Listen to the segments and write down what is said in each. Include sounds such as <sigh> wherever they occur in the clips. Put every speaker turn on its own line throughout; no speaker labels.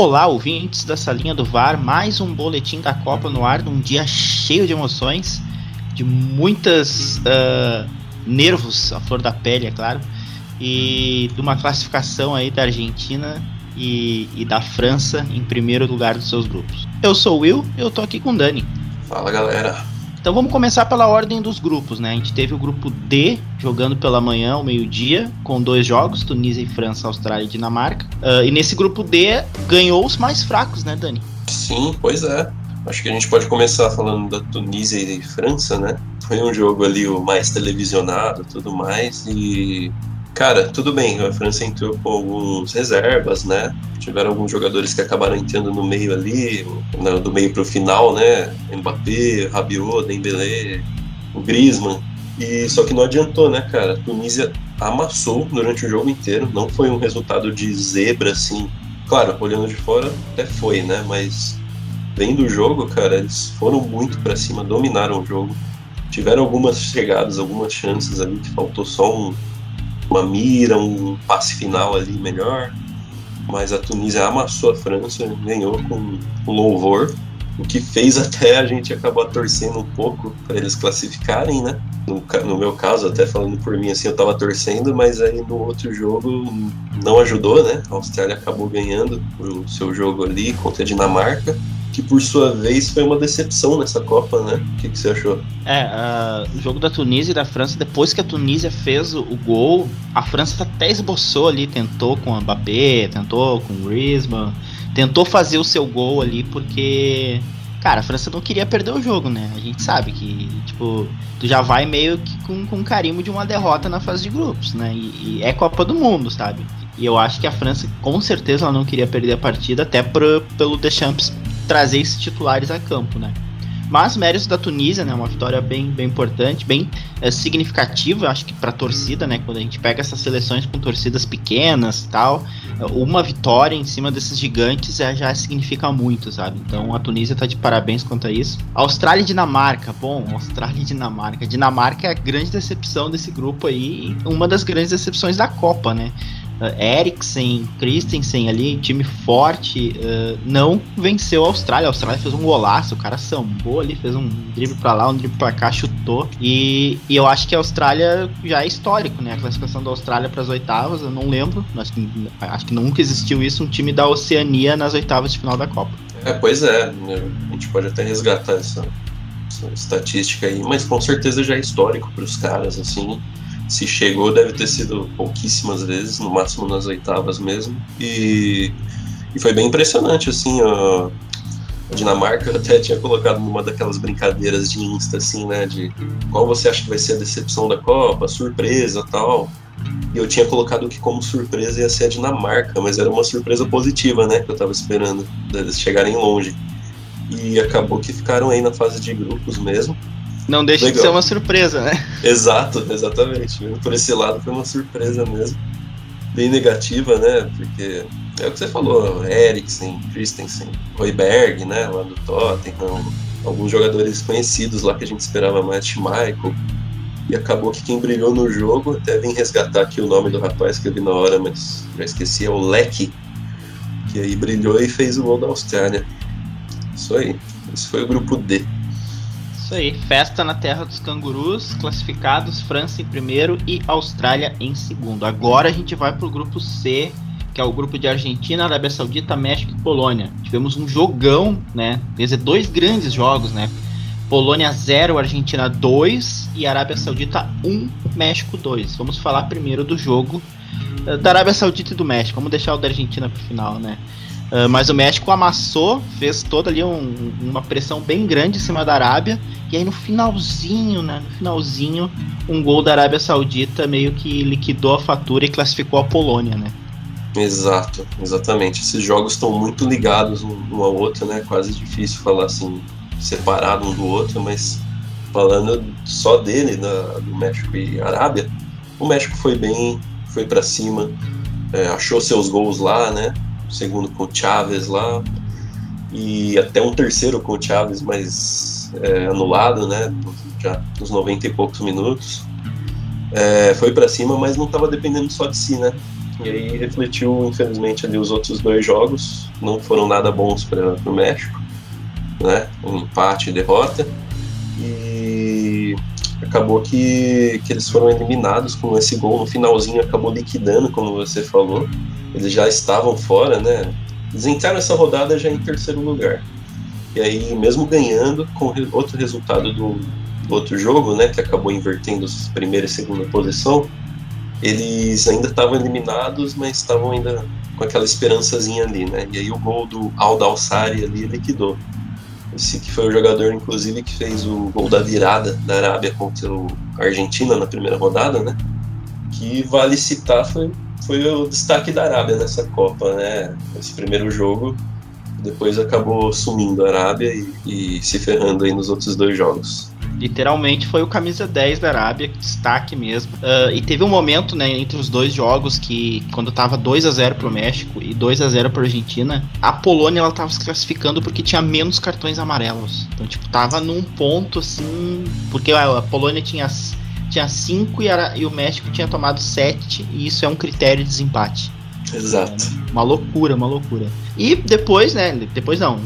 Olá, ouvintes da Salinha do VAR, mais um boletim da Copa no ar, num dia cheio de emoções, de muitas uh, nervos à flor da pele, é claro, e de uma classificação aí da Argentina e, e, da França em primeiro lugar dos seus grupos. Eu sou o Will eu tô aqui com o Dani.
Fala galera.
Então vamos começar pela ordem dos grupos, né? A gente teve o grupo D jogando pela manhã, ao meio-dia, com dois jogos, Tunísia e França, Austrália e Dinamarca. Uh, e nesse grupo D ganhou os mais fracos, né, Dani?
Sim, pois é. Acho que a gente pode começar falando da Tunísia e França, né? Foi um jogo ali o mais televisionado, tudo mais, e Cara, tudo bem, a França entrou com alguns reservas, né? Tiveram alguns jogadores que acabaram entrando no meio ali, do meio para o final, né? Mbappé, Rabiot, Dembélé, o Griezmann. E só que não adiantou, né, cara? A Tunísia amassou durante o jogo inteiro, não foi um resultado de zebra assim. Claro, olhando de fora até foi, né? Mas vendo o jogo, cara, eles foram muito para cima, dominaram o jogo. Tiveram algumas chegadas, algumas chances ali que faltou só um uma mira, um passe final ali melhor. Mas a Tunísia amassou a França, ganhou com, louvor, o que fez até a gente acabar torcendo um pouco para eles classificarem, né? No, no, meu caso, até falando por mim assim, eu tava torcendo, mas aí no outro jogo não ajudou, né? A Austrália acabou ganhando o seu jogo ali contra a Dinamarca que por sua vez foi uma decepção nessa Copa, né? O que, que você achou?
É, uh, o jogo da Tunísia e da França, depois que a Tunísia fez o, o, gol, a França até esboçou ali, tentou com o Mbappé, tentou com o Griezmann, tentou fazer o seu gol ali, porque, cara, a França não queria perder o jogo, né? A gente sabe que, tipo, tu já vai meio que com, com carimbo de uma derrota na fase de grupos, né? E, e é Copa do Mundo, sabe? E eu acho que a França, com certeza, ela não queria perder a partida, até pro, pelo Deschamps trazer esses titulares a campo, né? Mas méritos da Tunísia, né? Uma vitória bem, bem importante, bem é, significativa, acho que para a torcida, né? Quando a gente pega essas seleções com torcidas pequenas, tal, uma vitória em cima desses gigantes é, já significa muito, sabe? Então a Tunísia tá de parabéns quanto a isso. Austrália e Dinamarca, bom, <laughs> Austrália e Dinamarca. Dinamarca é a grande decepção desse grupo aí, uma das grandes decepções da Copa, né? Uh, Eriksen, Christensen ali, time forte, uh, não venceu a Austrália. A Austrália fez um golaço, o cara sambou ali, fez um drible pra lá, um drible pra cá, chutou. E, e eu acho que a Austrália já é histórico, né? A classificação da Austrália para as oitavas, eu não lembro, acho que, acho que nunca existiu isso, um time da Oceania nas oitavas de final da Copa.
É, pois é, né? a gente pode até resgatar essa, essa estatística aí, mas com certeza já é histórico para os caras, assim se chegou deve ter sido pouquíssimas vezes, no máximo nas oitavas mesmo. E, e foi bem impressionante, assim, a, a Dinamarca até tinha colocado numa daquelas brincadeiras de Insta, assim, né, de qual você acha que vai ser a decepção da Copa, surpresa tal. E eu tinha colocado que como surpresa ia ser a Dinamarca, mas era uma surpresa positiva, né, que eu tava esperando, deles chegarem longe. E acabou que ficaram aí na fase de grupos mesmo.
Não deixa Legal. de ser uma surpresa, né?
Exato, exatamente. Por esse lado foi uma surpresa mesmo. Bem negativa, né? Porque é o que você falou, Eriksen, Christensen, Royberg, né? Lá do Tottenham, alguns jogadores conhecidos lá que a gente esperava mais, Michael. E acabou que quem brilhou no jogo, até vim resgatar aqui o nome do rapaz que eu vi na hora, mas já esqueci, é o Leque, que aí brilhou e fez o gol da Austrália. Isso aí. Esse foi o grupo D.
Isso aí, festa na terra dos cangurus, classificados França em primeiro e Austrália em segundo. Agora a gente vai pro grupo C, que é o grupo de Argentina, Arábia Saudita, México e Polônia. Tivemos um jogão, né? Quer dizer, dois grandes jogos, né? Polônia 0, Argentina 2 e Arábia Saudita 1, México 2. Vamos falar primeiro do jogo eh, da Arábia Saudita e do México. Vamos deixar o da Argentina pro final, né? Uh, mas o México amassou, fez toda ali um, uma pressão bem grande em cima da Arábia. E aí no finalzinho, né? No finalzinho, um gol da Arábia Saudita meio que liquidou a fatura e classificou a Polônia, né?
Exato, exatamente. Esses jogos estão muito ligados um ao outro, né? Quase difícil falar assim, separado um do outro, mas falando só dele, da, do México e Arábia, o México foi bem, foi para cima, é, achou seus gols lá, né? Segundo com o Chaves lá, e até um terceiro com o Chaves, mas é, anulado, né? Já nos 90 e poucos minutos. É, foi para cima, mas não estava dependendo só de si, né? E aí refletiu, infelizmente, ali os outros dois jogos. Não foram nada bons para o México, né? Um empate e derrota. Acabou que, que eles foram eliminados com esse gol no finalzinho, acabou liquidando, como você falou. Eles já estavam fora, né? Eles entraram essa rodada já em terceiro lugar. E aí, mesmo ganhando, com outro resultado do, do outro jogo, né, que acabou invertendo primeira e segunda posição, eles ainda estavam eliminados, mas estavam ainda com aquela esperançazinha ali, né? E aí o gol do Aldo Alsari ali liquidou. Esse que foi o jogador, inclusive, que fez o gol da virada da Arábia contra a Argentina na primeira rodada, né? Que vale citar foi, foi o destaque da Arábia nessa Copa, né? Esse primeiro jogo depois acabou sumindo a Arábia e, e se ferrando aí nos outros dois jogos.
Literalmente foi o camisa 10 da Arábia, destaque mesmo. Uh, e teve um momento, né, entre os dois jogos que quando tava 2 a 0 pro México e 2 a 0 pra Argentina, a Polônia ela tava se classificando porque tinha menos cartões amarelos. Então, tipo, tava num ponto assim, porque a, Polônia tinha tinha 5 e, e o México tinha tomado 7, e isso é um critério de desempate.
Exato.
É uma loucura, uma loucura. E depois, né? Depois não,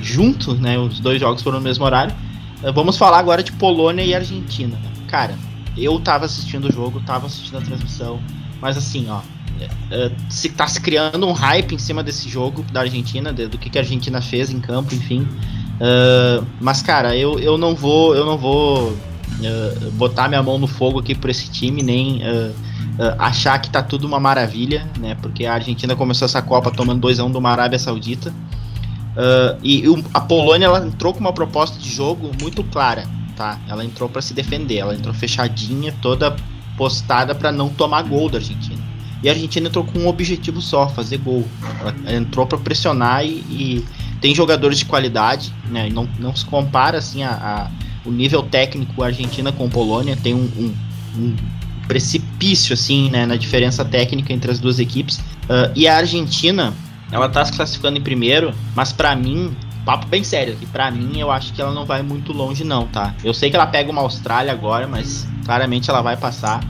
junto, né? Os dois jogos foram no mesmo horário. Eh, vamos falar agora de Polônia e Argentina. Cara, eu tava assistindo o jogo, tava assistindo a transmissão, mas assim, ó. Uh, se tá se criando um hype em cima desse jogo da Argentina, do que, a Argentina fez em campo, enfim. Uh, mas cara, eu, eu não vou eu não vou uh, botar minha mão no fogo aqui por esse time nem uh, achar que tá tudo uma maravilha, né? Porque a Argentina começou essa Copa tomando 2 a 1 um uma Arábia Saudita. Uh, e a Polônia ela entrou com uma proposta de jogo muito clara, tá? Ela entrou para se defender, ela entrou fechadinha, toda postada para não tomar gol da Argentina. E a Argentina entrou com um objetivo só, fazer gol. Ela entrou para pressionar e, e, tem jogadores de qualidade, né? Não, não se compara assim a, a o nível técnico Argentina com Polônia, tem um, um, um precipício, assim, né, na diferença técnica entre as duas equipes. Uh, e a Argentina, ela tá se classificando em primeiro, mas para mim, papo bem sério aqui, pra mim eu acho que ela não vai muito longe não, tá? Eu sei que ela pega uma Austrália agora, mas claramente ela vai passar.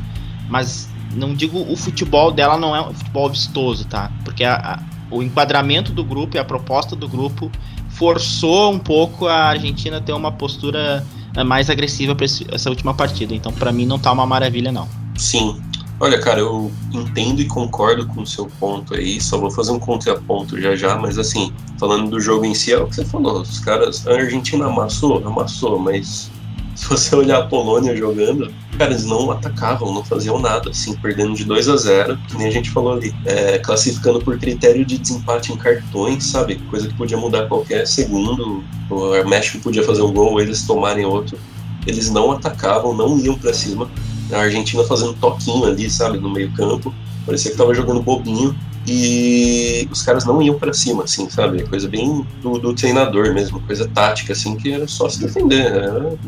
Mas não digo o futebol dela não é um futebol vistoso, tá? Porque a, a, o enquadramento do grupo e a proposta do grupo forçou um pouco a Argentina a ter uma postura eh, mais agressiva para essa última partida. Então, para mim, não tá uma maravilha, não.
Sim. Olha, cara, eu entendo e concordo com o seu ponto aí, só vou fazer um contraponto já já, mas assim, falando do jogo em si, é o que você falou, os caras, a Argentina amassou, amassou, mas se você olhar a Polônia jogando, cara, eles não atacavam, não faziam nada, assim, perdendo de 2 a 0 que nem a gente falou ali, é, classificando por critério de desempate em cartões, sabe? Coisa que podia mudar qualquer segundo, o México podia fazer um gol, eles tomarem outro. Eles não atacavam, não iam para cima, a Argentina fazendo toquinho ali, sabe, no meio campo. Parecia que tava jogando bobinho. E os caras não iam para cima, assim, sabe? Coisa bem do, do, treinador mesmo, coisa tática, assim, que era só se defender.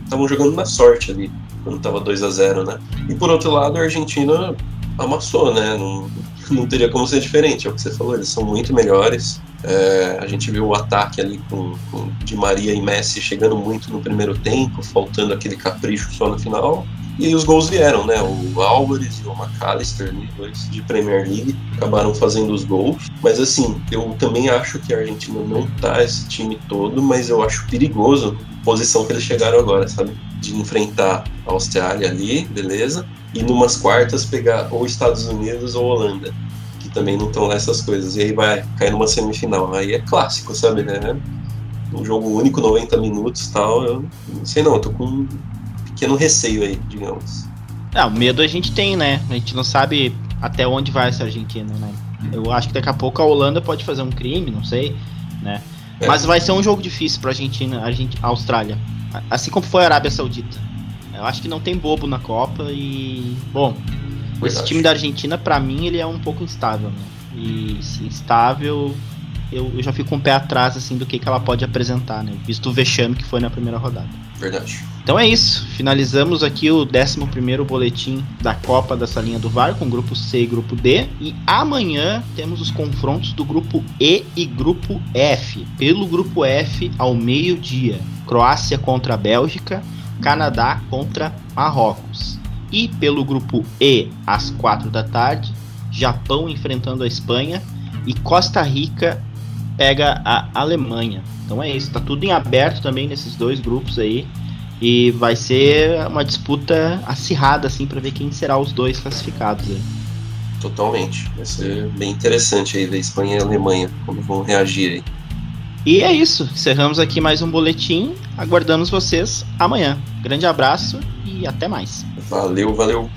Estavam jogando na sorte ali, quando tava 2 a 0 né? E por outro lado, a Argentina amassou, né? Não, não teria como ser diferente, é o que você falou, eles são muito melhores. É, a gente viu o ataque ali com, com Maria e Messi chegando muito no primeiro tempo, faltando aquele capricho só no final. E os gols vieram, né? O Álvares e o McAllister, né? dois de Premier League, acabaram fazendo os gols. Mas assim, eu também acho que a Argentina não tá esse time todo, mas eu acho perigoso a posição que eles chegaram agora, sabe? De enfrentar a Austrália ali, beleza? E numas quartas pegar ou Estados Unidos ou Holanda, que também não estão nessas coisas. E aí vai cair numa semifinal. Aí é clássico, sabe? Né? Um jogo único, 90 minutos tal. Eu não sei não, eu tô com pequeno receio aí, digamos.
Ah, o medo a gente tem, né? A gente não sabe até onde vai essa Argentina, né? Eu acho que daqui a pouco a Holanda pode fazer um crime, não sei, né? É. Mas vai ser um jogo difícil pra Argentina, a Austrália. Assim como foi a Arábia Saudita. Eu acho que não tem bobo na Copa e. Bom, Verdade. esse time da Argentina, para mim, ele é um pouco instável, né? E instável, eu, eu, já fico com um pé atrás, assim, do que, que ela pode apresentar, né? Visto o vexame que foi na primeira rodada.
Verdade.
Então é isso. Finalizamos aqui o 11 boletim da Copa da Salinha do VAR com grupo C e grupo D. E amanhã temos os confrontos do grupo E e grupo F. Pelo grupo F, ao meio-dia, Croácia contra a Bélgica, Canadá contra Marrocos. E pelo grupo E, às 4 da tarde, Japão enfrentando a Espanha e Costa Rica pega a Alemanha. Então é isso, tá tudo em aberto também nesses dois grupos aí. E vai ser uma disputa acirrada assim para ver quem será os dois classificados aí.
Totalmente. Vai ser bem interessante aí ver Espanha e Alemanha, como vão reagir aí.
E é isso. Encerramos aqui mais um boletim. Aguardamos vocês amanhã. Grande abraço e até mais.
Valeu, valeu.